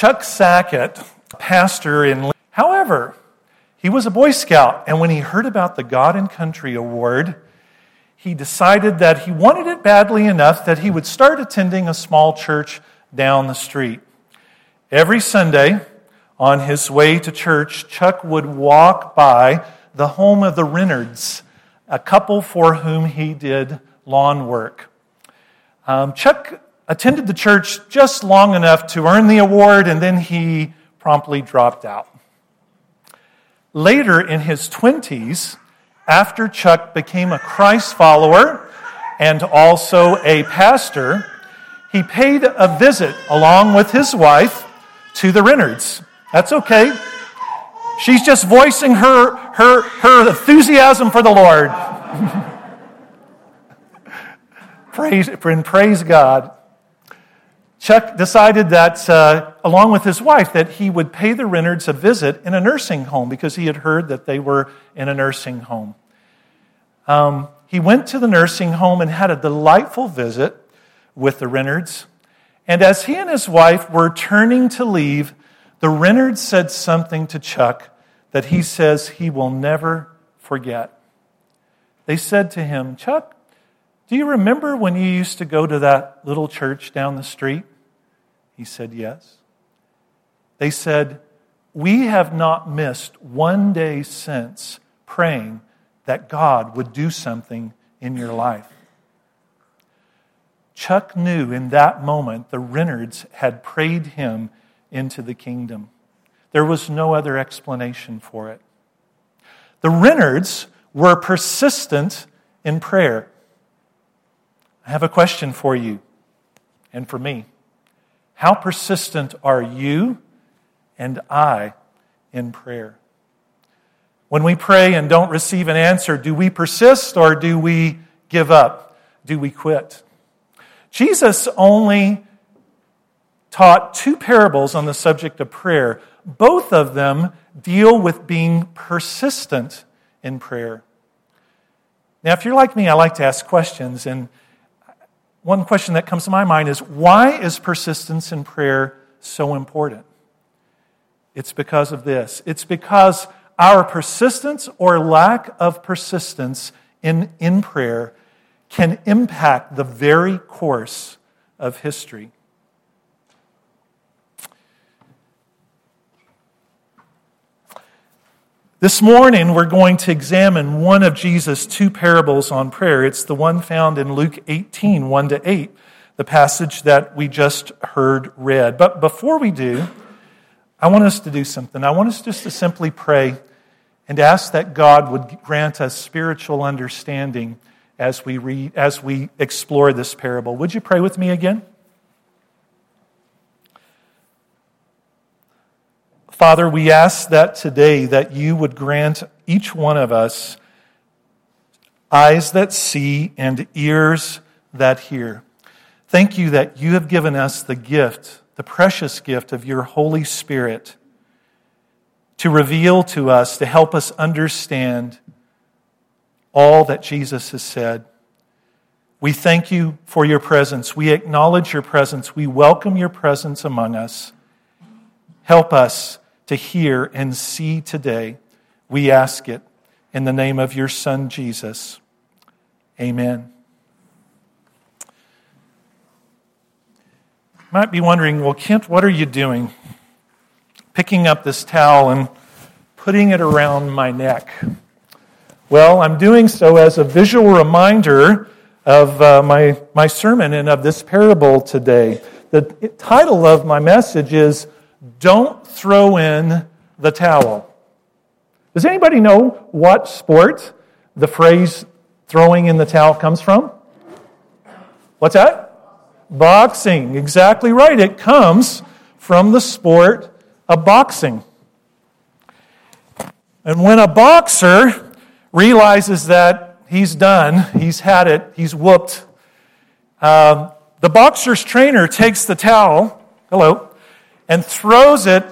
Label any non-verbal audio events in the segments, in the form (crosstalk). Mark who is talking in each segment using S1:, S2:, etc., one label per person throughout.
S1: Chuck Sackett, pastor in. However, he was a Boy Scout, and when he heard about the God and Country Award, he decided that he wanted it badly enough that he would start attending a small church down the street. Every Sunday, on his way to church, Chuck would walk by the home of the Renards, a couple for whom he did lawn work. Um, Chuck attended the church just long enough to earn the award, and then he promptly dropped out. Later in his 20s, after Chuck became a Christ follower and also a pastor, he paid a visit along with his wife to the Renards. That's okay. She's just voicing her, her, her enthusiasm for the Lord. (laughs) praise, and praise God. Chuck decided that, uh, along with his wife, that he would pay the Renards a visit in a nursing home because he had heard that they were in a nursing home. Um, he went to the nursing home and had a delightful visit with the Renards. And as he and his wife were turning to leave, the Renards said something to Chuck that he says he will never forget. They said to him, Chuck, do you remember when you used to go to that little church down the street? He said, Yes. They said, We have not missed one day since praying that God would do something in your life. Chuck knew in that moment the Renards had prayed him into the kingdom. There was no other explanation for it. The Renards were persistent in prayer. I have a question for you and for me. How persistent are you and I in prayer? When we pray and don't receive an answer, do we persist or do we give up? Do we quit? Jesus only taught two parables on the subject of prayer. Both of them deal with being persistent in prayer. Now, if you're like me, I like to ask questions, and one question that comes to my mind is why is persistence in prayer so important? It's because of this. It's because our persistence or lack of persistence in, in prayer can impact the very course of history. This morning, we're going to examine one of Jesus' two parables on prayer. It's the one found in Luke 18, 1 to 8, the passage that we just heard read. But before we do, I want us to do something. I want us just to simply pray and ask that God would grant us spiritual understanding as we read, as we explore this parable. Would you pray with me again? Father, we ask that today that you would grant each one of us eyes that see and ears that hear. Thank you that you have given us the gift, the precious gift of your Holy Spirit to reveal to us, to help us understand all that Jesus has said. We thank you for your presence. We acknowledge your presence. We welcome your presence among us. Help us to hear and see today. We ask it in the name of your Son, Jesus. Amen. You might be wondering, well, Kent, what are you doing? Picking up this towel and putting it around my neck. Well, I'm doing so as a visual reminder of uh, my, my sermon and of this parable today. The title of my message is don't throw in the towel. Does anybody know what sport the phrase throwing in the towel comes from? What's that? Boxing. Exactly right. It comes from the sport of boxing. And when a boxer realizes that he's done, he's had it, he's whooped, uh, the boxer's trainer takes the towel, hello, and throws it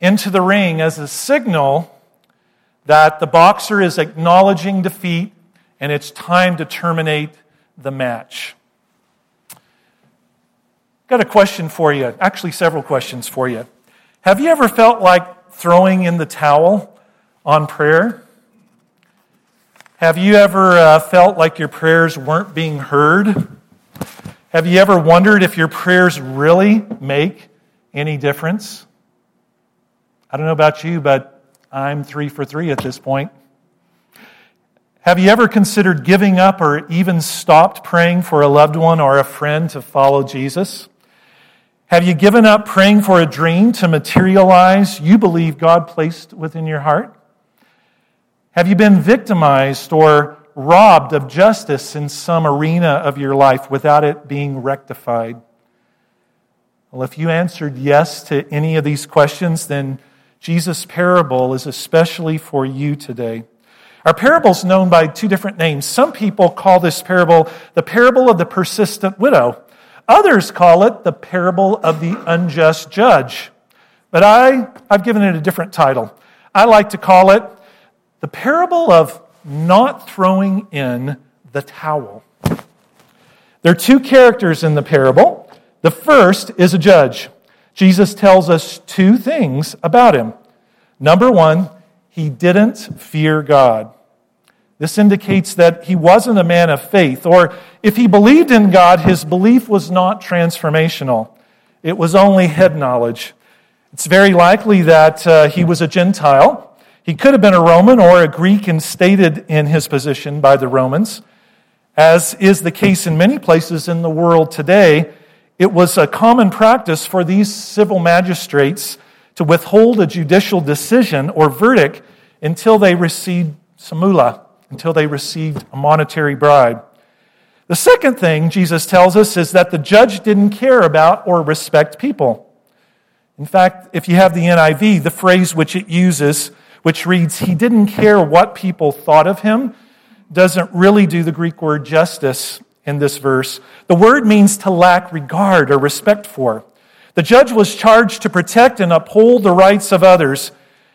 S1: into the ring as a signal that the boxer is acknowledging defeat and it's time to terminate the match. Got a question for you, actually, several questions for you. Have you ever felt like throwing in the towel on prayer? Have you ever uh, felt like your prayers weren't being heard? Have you ever wondered if your prayers really make any difference? I don't know about you, but I'm three for three at this point. Have you ever considered giving up or even stopped praying for a loved one or a friend to follow Jesus? Have you given up praying for a dream to materialize you believe God placed within your heart? Have you been victimized or robbed of justice in some arena of your life without it being rectified? Well, if you answered yes to any of these questions, then Jesus' parable is especially for you today. Our parable is known by two different names. Some people call this parable the parable of the persistent widow. Others call it the parable of the unjust judge. But I, I've given it a different title. I like to call it the parable of not throwing in the towel. There are two characters in the parable. The first is a judge. Jesus tells us two things about him. Number one, he didn't fear God. This indicates that he wasn't a man of faith, or if he believed in God, his belief was not transformational. It was only head knowledge. It's very likely that uh, he was a Gentile he could have been a Roman or a Greek and stated in his position by the Romans. As is the case in many places in the world today, it was a common practice for these civil magistrates to withhold a judicial decision or verdict until they received samula, until they received a monetary bribe. The second thing Jesus tells us is that the judge didn't care about or respect people. In fact, if you have the NIV, the phrase which it uses which reads, He didn't care what people thought of him, doesn't really do the Greek word justice in this verse. The word means to lack regard or respect for. The judge was charged to protect and uphold the rights of others.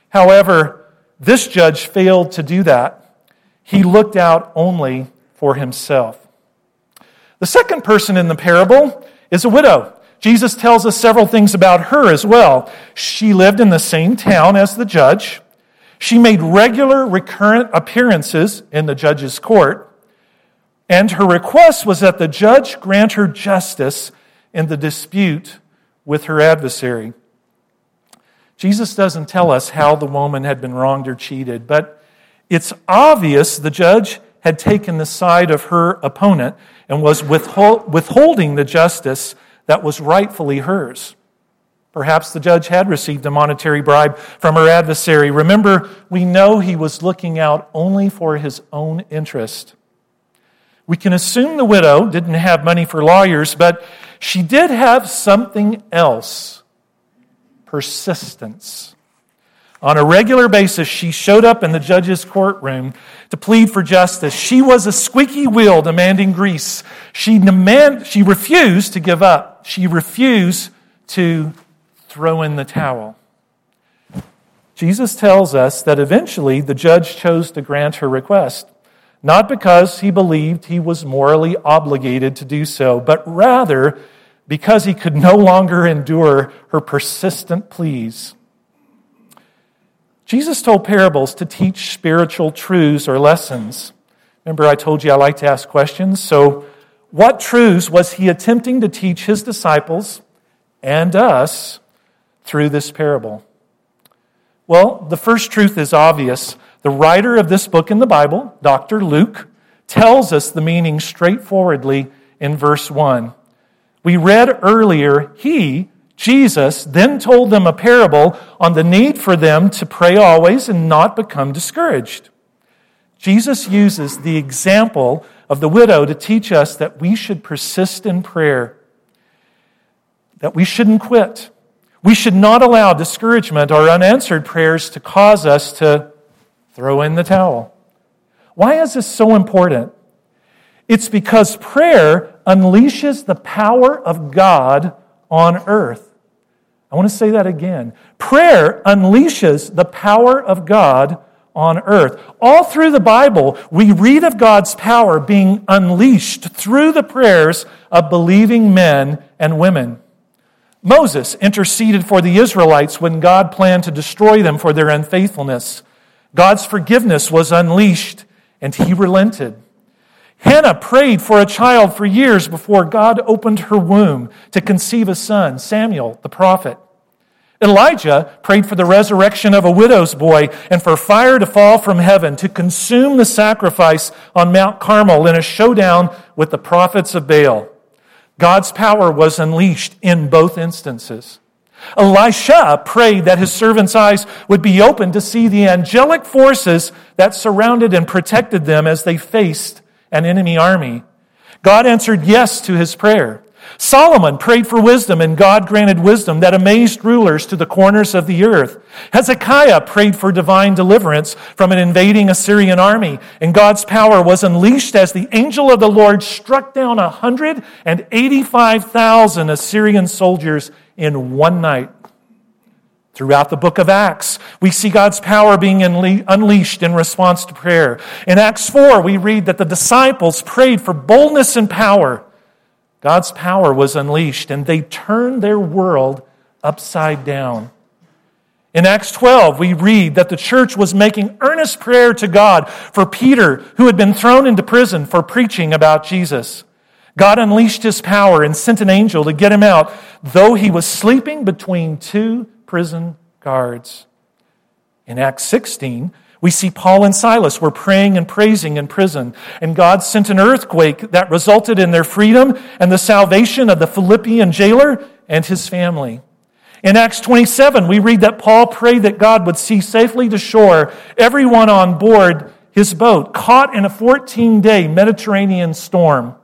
S1: However, this judge failed to do that. He looked out only for himself. The second person in the parable is a widow. Jesus tells us several things about her as well. She lived in the same town as the judge. She made regular, recurrent appearances in the judge's court, and her request was that the judge grant her justice in the dispute with her adversary. Jesus doesn't tell us how the woman had been wronged or cheated, but it's obvious the judge had taken the side of her opponent and was withholding the justice that was rightfully hers. Perhaps the judge had received a monetary bribe from her adversary. Remember, we know he was looking out only for his own interest. We can assume the widow didn't have money for lawyers, but she did have something else persistence. On a regular basis, she showed up in the judge's courtroom to plead for justice. She was a squeaky wheel demanding grease. She, demand, she refused to give up. She refused to throw in the towel. Jesus tells us that eventually the judge chose to grant her request, not because he believed he was morally obligated to do so, but rather because he could no longer endure her persistent pleas. Jesus told parables to teach spiritual truths or lessons. Remember, I told you I like to ask questions. So, what truths was he attempting to teach his disciples and us through this parable? Well, the first truth is obvious. The writer of this book in the Bible, Dr. Luke, tells us the meaning straightforwardly in verse 1. We read earlier, he, Jesus, then told them a parable on the need for them to pray always and not become discouraged. Jesus uses the example of the widow to teach us that we should persist in prayer, that we shouldn't quit, we should not allow discouragement or unanswered prayers to cause us to throw in the towel. Why is this so important? It's because prayer unleashes the power of God on earth. I want to say that again. Prayer unleashes the power of God on earth. All through the Bible, we read of God's power being unleashed through the prayers of believing men and women. Moses interceded for the Israelites when God planned to destroy them for their unfaithfulness. God's forgiveness was unleashed and he relented. Hannah prayed for a child for years before God opened her womb to conceive a son, Samuel, the prophet. Elijah prayed for the resurrection of a widow's boy and for fire to fall from heaven to consume the sacrifice on Mount Carmel in a showdown with the prophets of Baal. God's power was unleashed in both instances. Elisha prayed that his servant's eyes would be open to see the angelic forces that surrounded and protected them as they faced an enemy army. God answered yes to his prayer. Solomon prayed for wisdom, and God granted wisdom that amazed rulers to the corners of the earth. Hezekiah prayed for divine deliverance from an invading Assyrian army, and God's power was unleashed as the angel of the Lord struck down 185,000 Assyrian soldiers in one night. Throughout the book of Acts, we see God's power being unleashed in response to prayer. In Acts 4, we read that the disciples prayed for boldness and power. God's power was unleashed and they turned their world upside down. In Acts 12, we read that the church was making earnest prayer to God for Peter, who had been thrown into prison for preaching about Jesus. God unleashed his power and sent an angel to get him out, though he was sleeping between two prison guards. In Acts 16, we see Paul and Silas were praying and praising in prison, and God sent an earthquake that resulted in their freedom and the salvation of the Philippian jailer and his family. In Acts 27, we read that Paul prayed that God would see safely to shore everyone on board his boat, caught in a 14 day Mediterranean storm.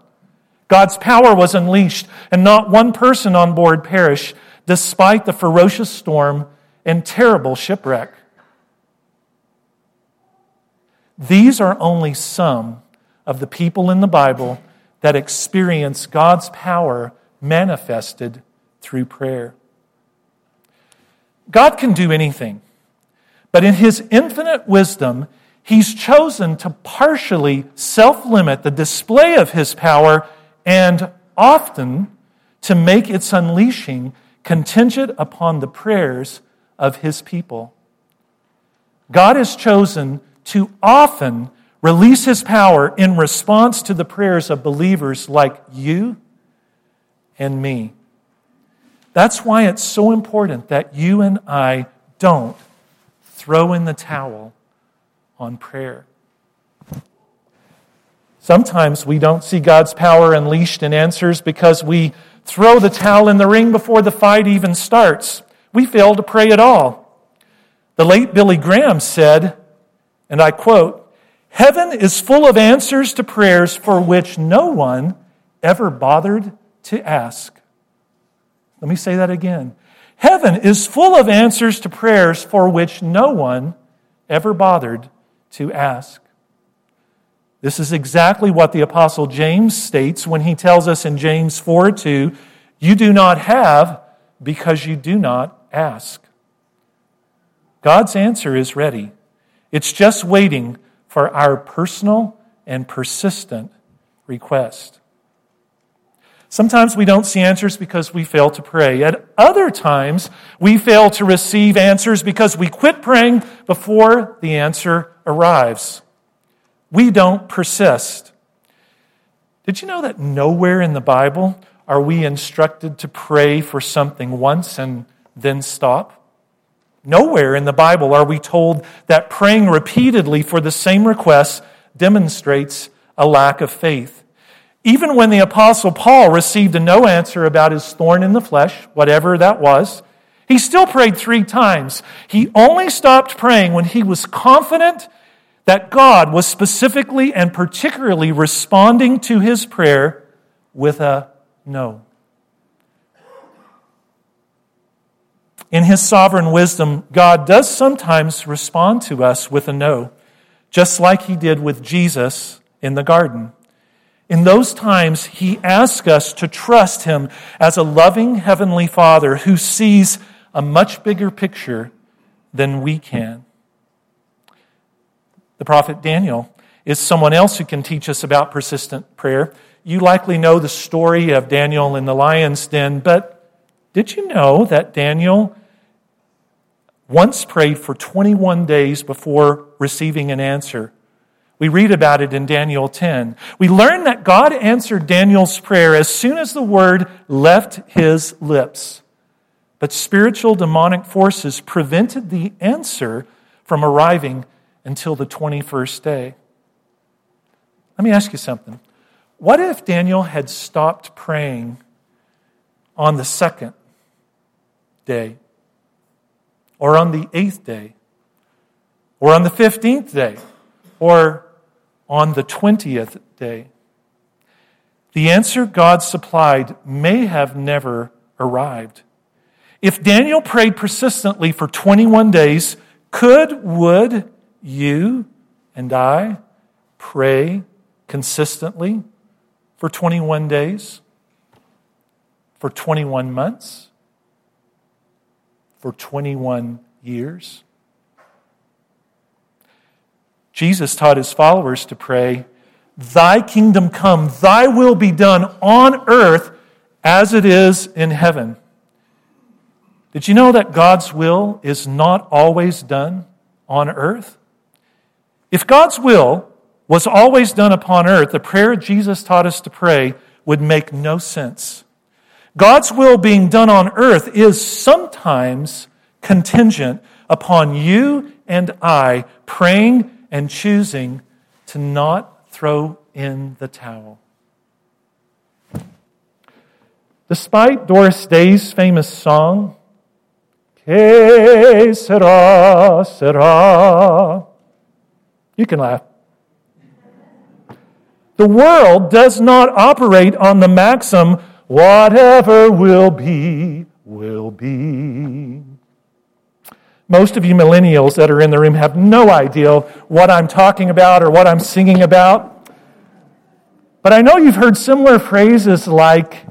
S1: God's power was unleashed, and not one person on board perished, despite the ferocious storm and terrible shipwreck. These are only some of the people in the Bible that experience God's power manifested through prayer. God can do anything, but in His infinite wisdom, He's chosen to partially self limit the display of His power and often to make its unleashing contingent upon the prayers of his people. God has chosen to often release his power in response to the prayers of believers like you and me. That's why it's so important that you and I don't throw in the towel on prayer. Sometimes we don't see God's power unleashed in answers because we throw the towel in the ring before the fight even starts. We fail to pray at all. The late Billy Graham said, and I quote, Heaven is full of answers to prayers for which no one ever bothered to ask. Let me say that again. Heaven is full of answers to prayers for which no one ever bothered to ask. This is exactly what the Apostle James states when he tells us in James 4 2, you do not have because you do not ask. God's answer is ready. It's just waiting for our personal and persistent request. Sometimes we don't see answers because we fail to pray. At other times, we fail to receive answers because we quit praying before the answer arrives we don't persist. Did you know that nowhere in the Bible are we instructed to pray for something once and then stop? Nowhere in the Bible are we told that praying repeatedly for the same request demonstrates a lack of faith. Even when the Apostle Paul received a no answer about his thorn in the flesh, whatever that was, he still prayed three times. He only stopped praying when he was confident that God was specifically and particularly responding to his prayer with a no. In his sovereign wisdom, God does sometimes respond to us with a no, just like he did with Jesus in the garden. In those times, he asks us to trust him as a loving heavenly father who sees a much bigger picture than we can. The prophet Daniel is someone else who can teach us about persistent prayer. You likely know the story of Daniel in the lion's den, but Did you know that Daniel once prayed for 21 days before receiving an answer? We read about it in Daniel 10. We learn that God answered Daniel's prayer as soon as the word left his lips. But spiritual demonic forces prevented the answer from arriving until the 21st day. Let me ask you something. What if Daniel had stopped praying on the second day, or on the eighth day, or on the 15th day, or on the 20th day? The answer God supplied may have never arrived. If Daniel prayed persistently for 21 days, could, would you and I pray consistently for 21 days? For 21 months? For 21 years? Jesus taught his followers to pray, Thy kingdom come, thy will be done on earth as it is in heaven. Did you know that God's will is not always done on earth? If God's will was always done upon earth, the prayer Jesus taught us to pray would make no sense. God's will being done on earth is sometimes contingent upon you and I praying and choosing to not throw in the towel. Despite Doris Day's famous song, Que sera, sera. You can laugh. The world does not operate on the maxim, whatever will be, will be. Most of you millennials that are in the room have no idea what I'm talking about or what I'm singing about. But I know you've heard similar phrases like,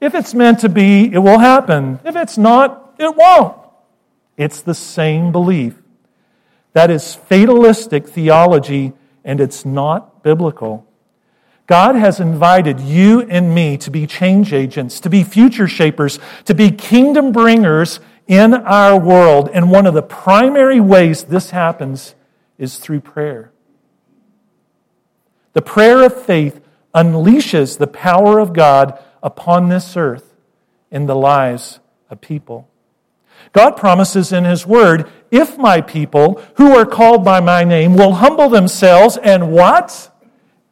S1: if it's meant to be, it will happen. If it's not, it won't. It's the same belief. That is fatalistic theology, and it's not biblical. God has invited you and me to be change agents, to be future shapers, to be kingdom bringers in our world. And one of the primary ways this happens is through prayer. The prayer of faith unleashes the power of God upon this earth in the lives of people. God promises in His Word, if my people who are called by my name will humble themselves and what?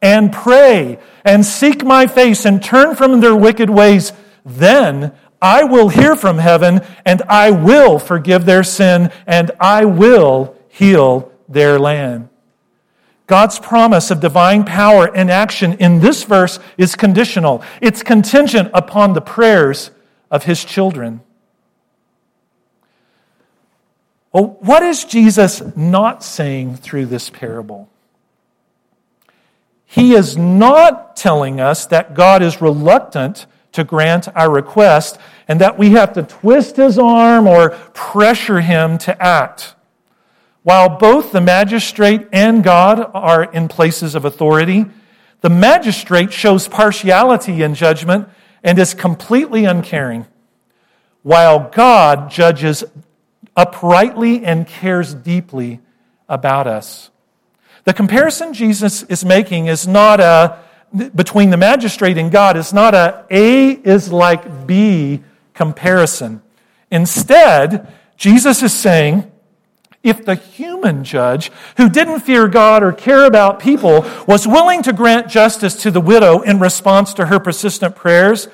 S1: And pray and seek my face and turn from their wicked ways, then I will hear from heaven and I will forgive their sin and I will heal their land. God's promise of divine power and action in this verse is conditional. It's contingent upon the prayers of his children. Well, what is Jesus not saying through this parable? He is not telling us that God is reluctant to grant our request and that we have to twist his arm or pressure him to act. While both the magistrate and God are in places of authority, the magistrate shows partiality in judgment and is completely uncaring, while God judges uprightly and cares deeply about us. The comparison Jesus is making is not a, between the magistrate and God, is not a A is like B comparison. Instead, Jesus is saying, if the human judge who didn't fear God or care about people was willing to grant justice to the widow in response to her persistent prayers,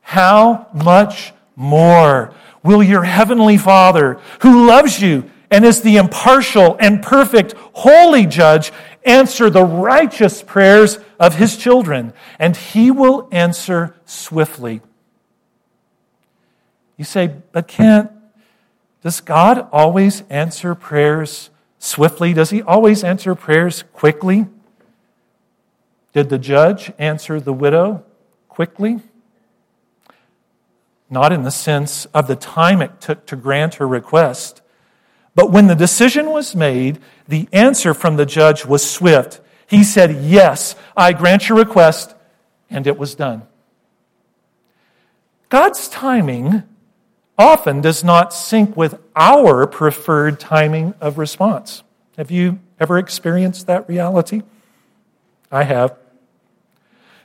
S1: how much more will your heavenly Father, who loves you and is the impartial and perfect holy judge, answer the righteous prayers of his children, and he will answer swiftly. You say, but Kent, does God always answer prayers swiftly? Does he always answer prayers quickly? Did the judge answer the widow quickly? Not in the sense of the time it took to grant her request. But when the decision was made, the answer from the judge was swift. He said, Yes, I grant your request, and it was done. God's timing often does not sync with our preferred timing of response. Have you ever experienced that reality? I have.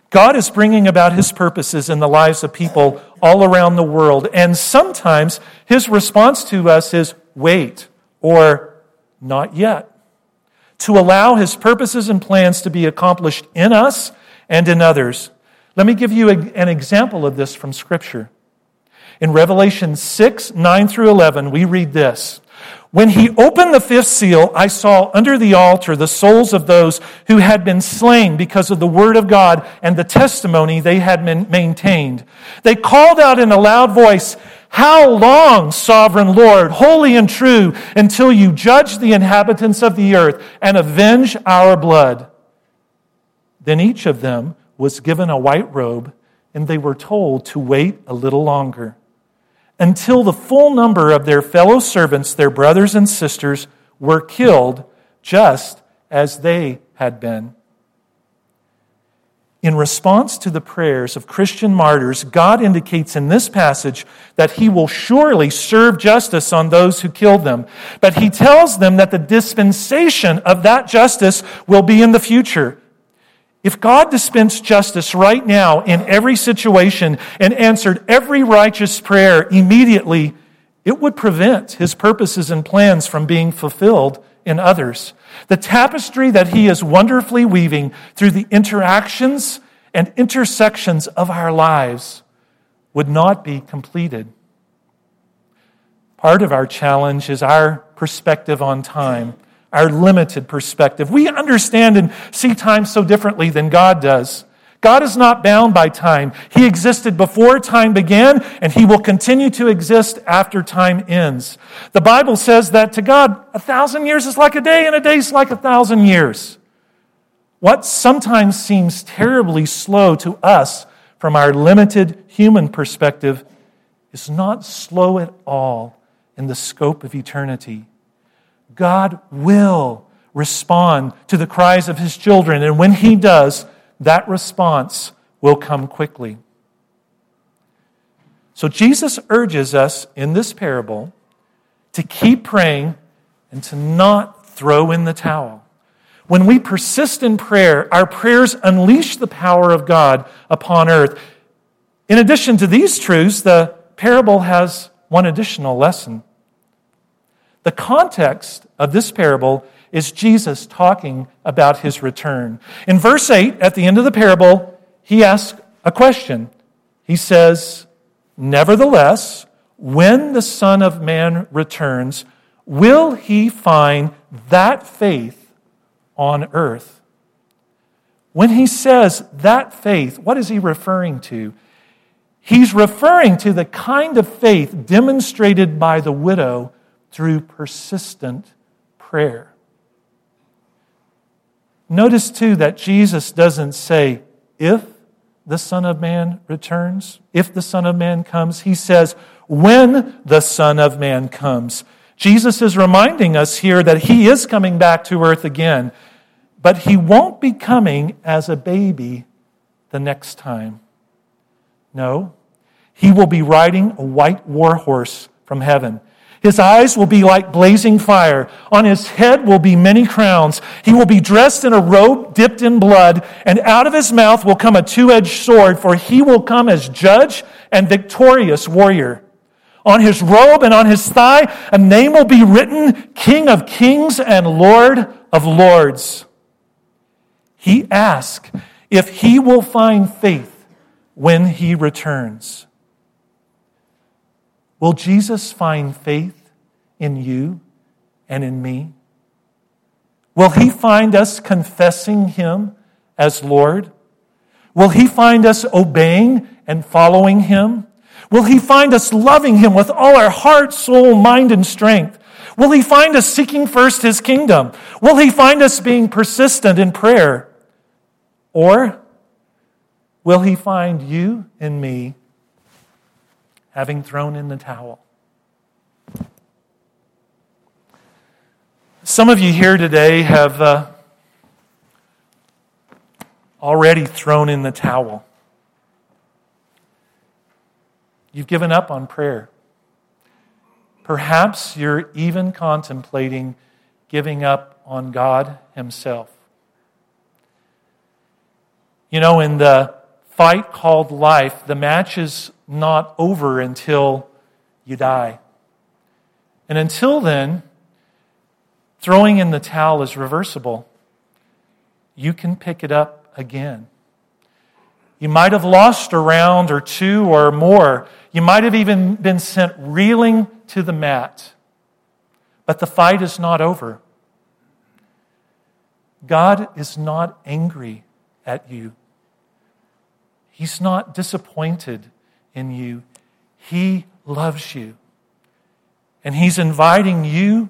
S1: God is bringing about his purposes in the lives of people all around the world, and sometimes his response to us is wait or not yet. To allow his purposes and plans to be accomplished in us and in others. Let me give you an example of this from Scripture. In Revelation 6, 9 through 11, we read this. When he opened the fifth seal, I saw under the altar the souls of those who had been slain because of the word of God and the testimony they had maintained. They called out in a loud voice, How long, sovereign Lord, holy and true, until you judge the inhabitants of the earth and avenge our blood? Then each of them was given a white robe, and they were told to wait a little longer until the full number of their fellow servants, their brothers and sisters, were killed just as they had been. In response to the prayers of Christian martyrs, God indicates in this passage that He will surely serve justice on those who killed them. But He tells them that the dispensation of that justice will be in the future. If God dispensed justice right now in every situation and answered every righteous prayer immediately, it would prevent his purposes and plans from being fulfilled in others. The tapestry that he is wonderfully weaving through the interactions and intersections of our lives would not be completed. Part of our challenge is our perspective on time our limited perspective. We understand and see time so differently than God does. God is not bound by time. He existed before time began, and He will continue to exist after time ends. The Bible says that to God, a thousand years is like a day, and a day is like a thousand years. What sometimes seems terribly slow to us from our limited human perspective is not slow at all in the scope of eternity. God will respond to the cries of his children. And when he does, that response will come quickly. So Jesus urges us in this parable to keep praying and to not throw in the towel. When we persist in prayer, our prayers unleash the power of God upon earth. In addition to these truths, the parable has one additional lesson. The context of this parable is Jesus talking about his return. In verse 8, at the end of the parable, he asks a question. He says, Nevertheless, when the Son of Man returns, will he find that faith on earth? When he says that faith, what is he referring to? He's referring to the kind of faith demonstrated by the widow through persistent prayer. Notice too that Jesus doesn't say, if the Son of Man returns, if the Son of Man comes. He says, when the Son of Man comes. Jesus is reminding us here that he is coming back to earth again, but he won't be coming as a baby the next time. No, he will be riding a white war horse from heaven. His eyes will be like blazing fire. On his head will be many crowns. He will be dressed in a robe dipped in blood, and out of his mouth will come a two edged sword, for he will come as judge and victorious warrior. On his robe and on his thigh, a name will be written King of Kings and Lord of Lords. He asks if he will find faith when he returns. Will Jesus find faith in you and in me? Will he find us confessing him as Lord? Will he find us obeying and following him? Will he find us loving him with all our heart, soul, mind, and strength? Will he find us seeking first his kingdom? Will he find us being persistent in prayer? Or will he find you and me having thrown in the towel. Some of you here today have uh, already thrown in the towel. You've given up on prayer. Perhaps you're even contemplating giving up on God Himself. You know, in the fight called life, the match is not over until you die. And until then, throwing in the towel is reversible. You can pick it up again. You might have lost a round or two or more. You might have even been sent reeling to the mat. But the fight is not over. God is not angry at you. He's not disappointed in you. He loves you. And He's inviting you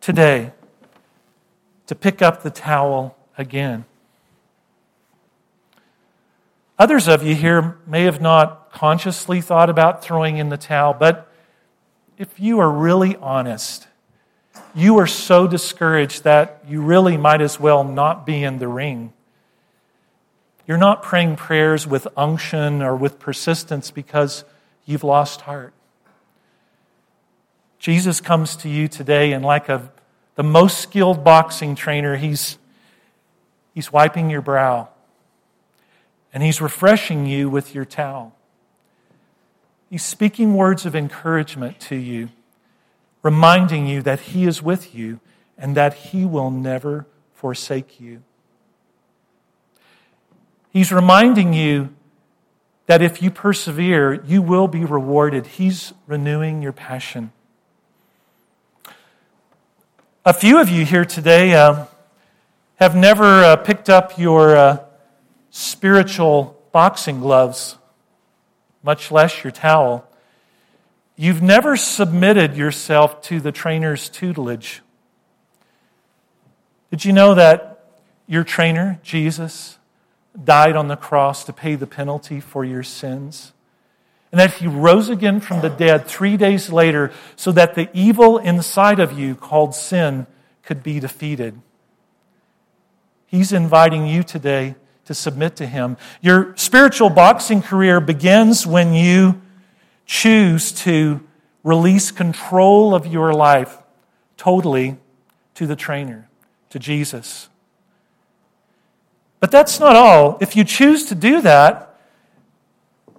S1: today to pick up the towel again. Others of you here may have not consciously thought about throwing in the towel, but if you are really honest, you are so discouraged that you really might as well not be in the ring. You're not praying prayers with unction or with persistence because you've lost heart. Jesus comes to you today, and like a, the most skilled boxing trainer, he's, he's wiping your brow and he's refreshing you with your towel. He's speaking words of encouragement to you, reminding you that he is with you and that he will never forsake you. He's reminding you that if you persevere, you will be rewarded. He's renewing your passion. A few of you here today uh, have never uh, picked up your uh, spiritual boxing gloves, much less your towel. You've never submitted yourself to the trainer's tutelage. Did you know that your trainer, Jesus, died on the cross to pay the penalty for your sins? and that he rose again from the dead three days later so that the evil inside of you called sin could be defeated. He's inviting you today to submit to him. Your spiritual boxing career begins when you choose to release control of your life totally to the trainer, to Jesus. But that's not all. If you choose to do that,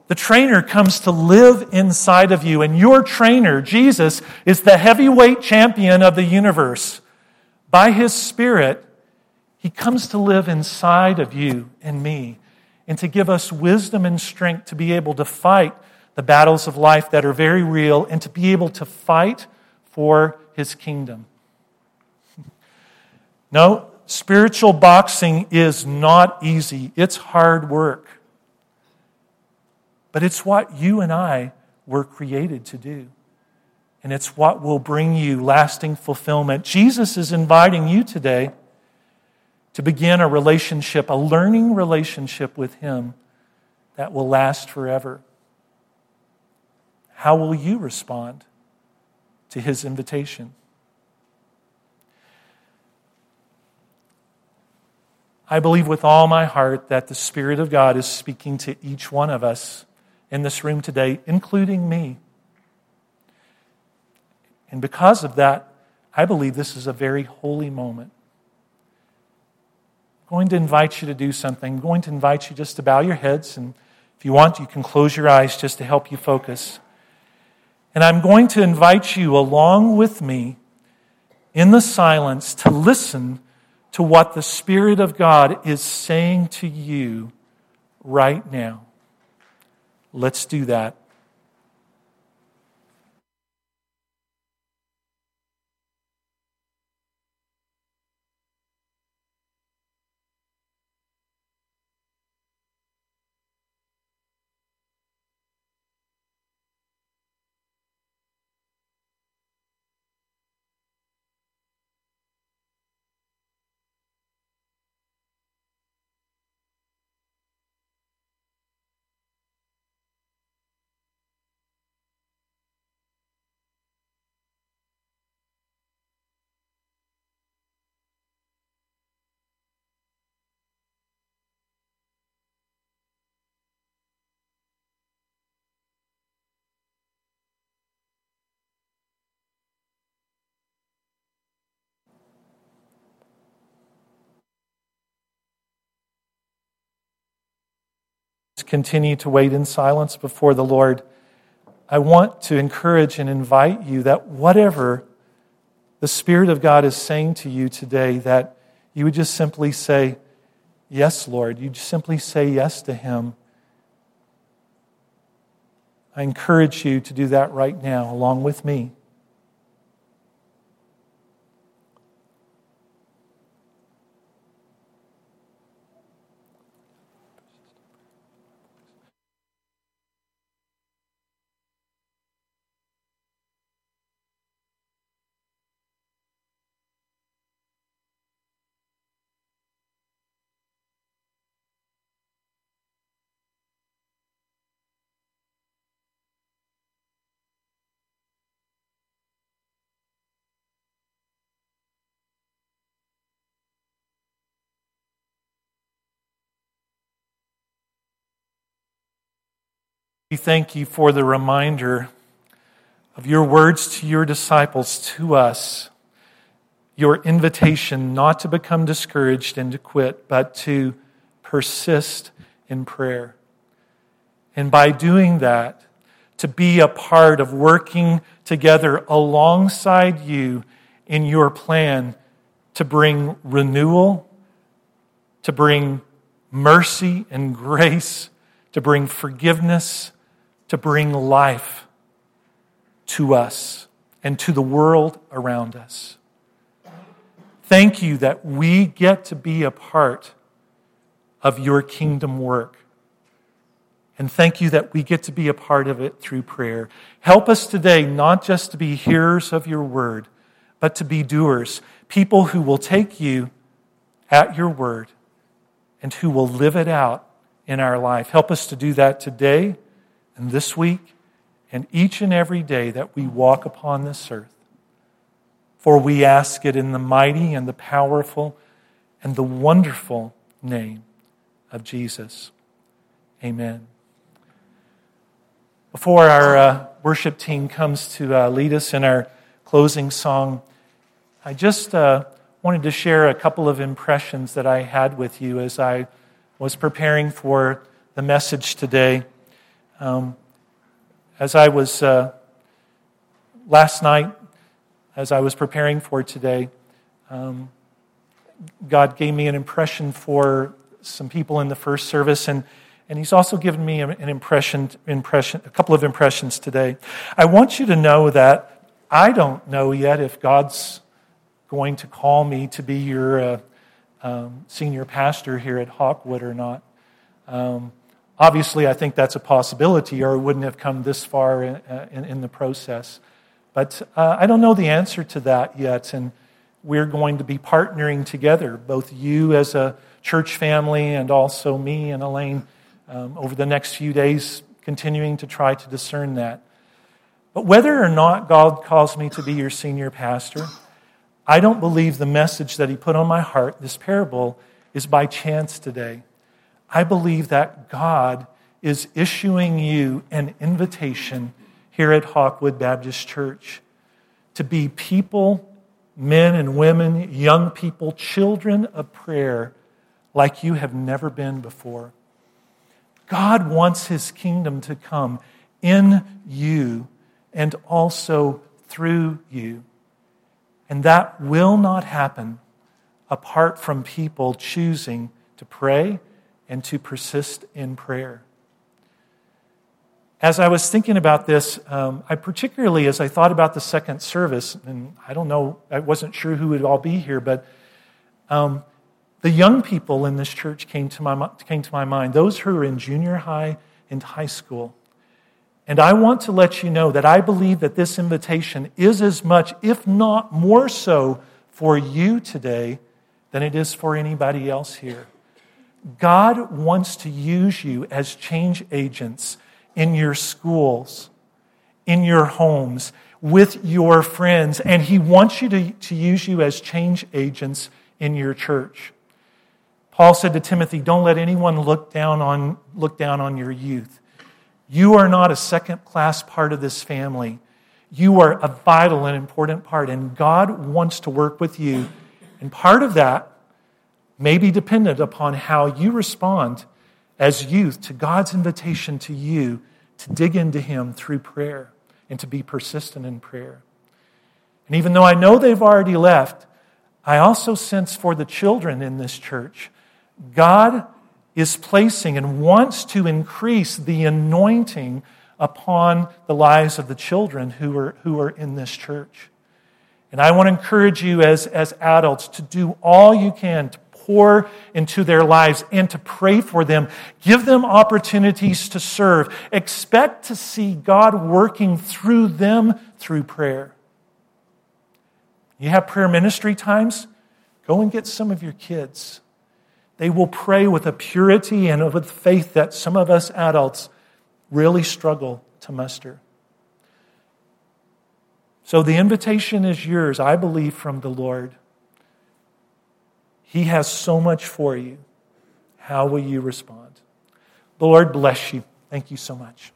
S1: the trainer comes to live inside of you, and your trainer, Jesus, is the heavyweight champion of the universe. By his Spirit, he comes to live inside of you and me and to give us wisdom and strength to be able to fight the battles of life that are very real and to be able to fight for his kingdom. No, spiritual boxing is not easy, it's hard work. But it's what you and I were created to do. And it's what will bring you lasting fulfillment. Jesus is inviting you today to begin a relationship, a learning relationship with Him that will last forever. How will you respond to His invitation? I believe with all my heart that the Spirit of God is speaking to each one of us in this room today, including me. And because of that, I believe this is a very holy moment. I'm going to invite you to do something. I'm going to invite you just to bow your heads, and if you want, you can close your eyes just to help you focus. And I'm going to invite you along with me in the silence to listen to what the Spirit of God is saying to you right now. Let's do that. Continue to wait in silence before the Lord, I want to encourage and invite you that whatever the Spirit of God is saying to you today, that you would just simply say, Yes, Lord. You just simply say yes to Him. I encourage you to do that right now, along with me. We thank you for the reminder of your words to your disciples, to us, your invitation not to become discouraged and to quit, but to persist in prayer. And by doing that, to be a part of working together alongside you in your plan to bring renewal, to bring mercy and grace, to bring forgiveness to bring life to us and to the world around us. Thank you that we get to be a part of your kingdom work. And thank you that we get to be a part of it through prayer. Help us today not just to be hearers of your word, but to be doers, people who will take you at your word and who will live it out in our life. Help us to do that today and this week and each and every day that we walk upon this earth. For we ask it in the mighty and the powerful and the wonderful name of Jesus. Amen. Before our uh, worship team comes to uh, lead us in our closing song, I just uh, wanted to share a couple of impressions that I had with you as I was preparing for the message today. Um, as I was uh, last night, as I was preparing for today, um, God gave me an impression for some people in the first service, and, and He's also given me an impression, impression, a couple of impressions today. I want you to know that I don't know yet if God's going to call me to be your uh, um, senior pastor here at Hawkwood or not. Um, Obviously, I think that's a possibility, or it wouldn't have come this far in, in, in the process. But uh, I don't know the answer to that yet, and we're going to be partnering together, both you as a church family and also me and Elaine, um, over the next few days, continuing to try to discern that. But whether or not God calls me to be your senior pastor, I don't believe the message that He put on my heart, this parable, is by chance today. I believe that God is issuing you an invitation here at Hawkwood Baptist Church to be people, men and women, young people, children of prayer like you have never been before. God wants his kingdom to come in you and also through you. And that will not happen apart from people choosing to pray and to persist in prayer. As I was thinking about this, um, I particularly, as I thought about the second service, and I don't know, I wasn't sure who would all be here, but um, the young people in this church came to, my, came to my mind, those who are in junior high and high school. And I want to let you know that I believe that this invitation is as much, if not more so, for you today than it is for anybody else here. God wants to use you as change agents in your schools, in your homes, with your friends, and He wants you to, to use you as change agents in your church. Paul said to Timothy, Don't let anyone look down on, look down on your youth. You are not a second class part of this family. You are a vital and important part, and God wants to work with you. And part of that may be dependent upon how you respond as youth to God's invitation to you to dig into Him through prayer and to be persistent in prayer. And even though I know they've already left, I also sense for the children in this church, God is placing and wants to increase the anointing upon the lives of the children who are, who are in this church. And I want to encourage you as, as adults to do all you can to pour into their lives and to pray for them. Give them opportunities to serve. Expect to see God working through them through prayer. You have prayer ministry times? Go and get some of your kids. They will pray with a purity and with faith that some of us adults really struggle to muster. So the invitation is yours, I believe, from the Lord. He has so much for you. How will you respond? The Lord bless you. Thank you so much.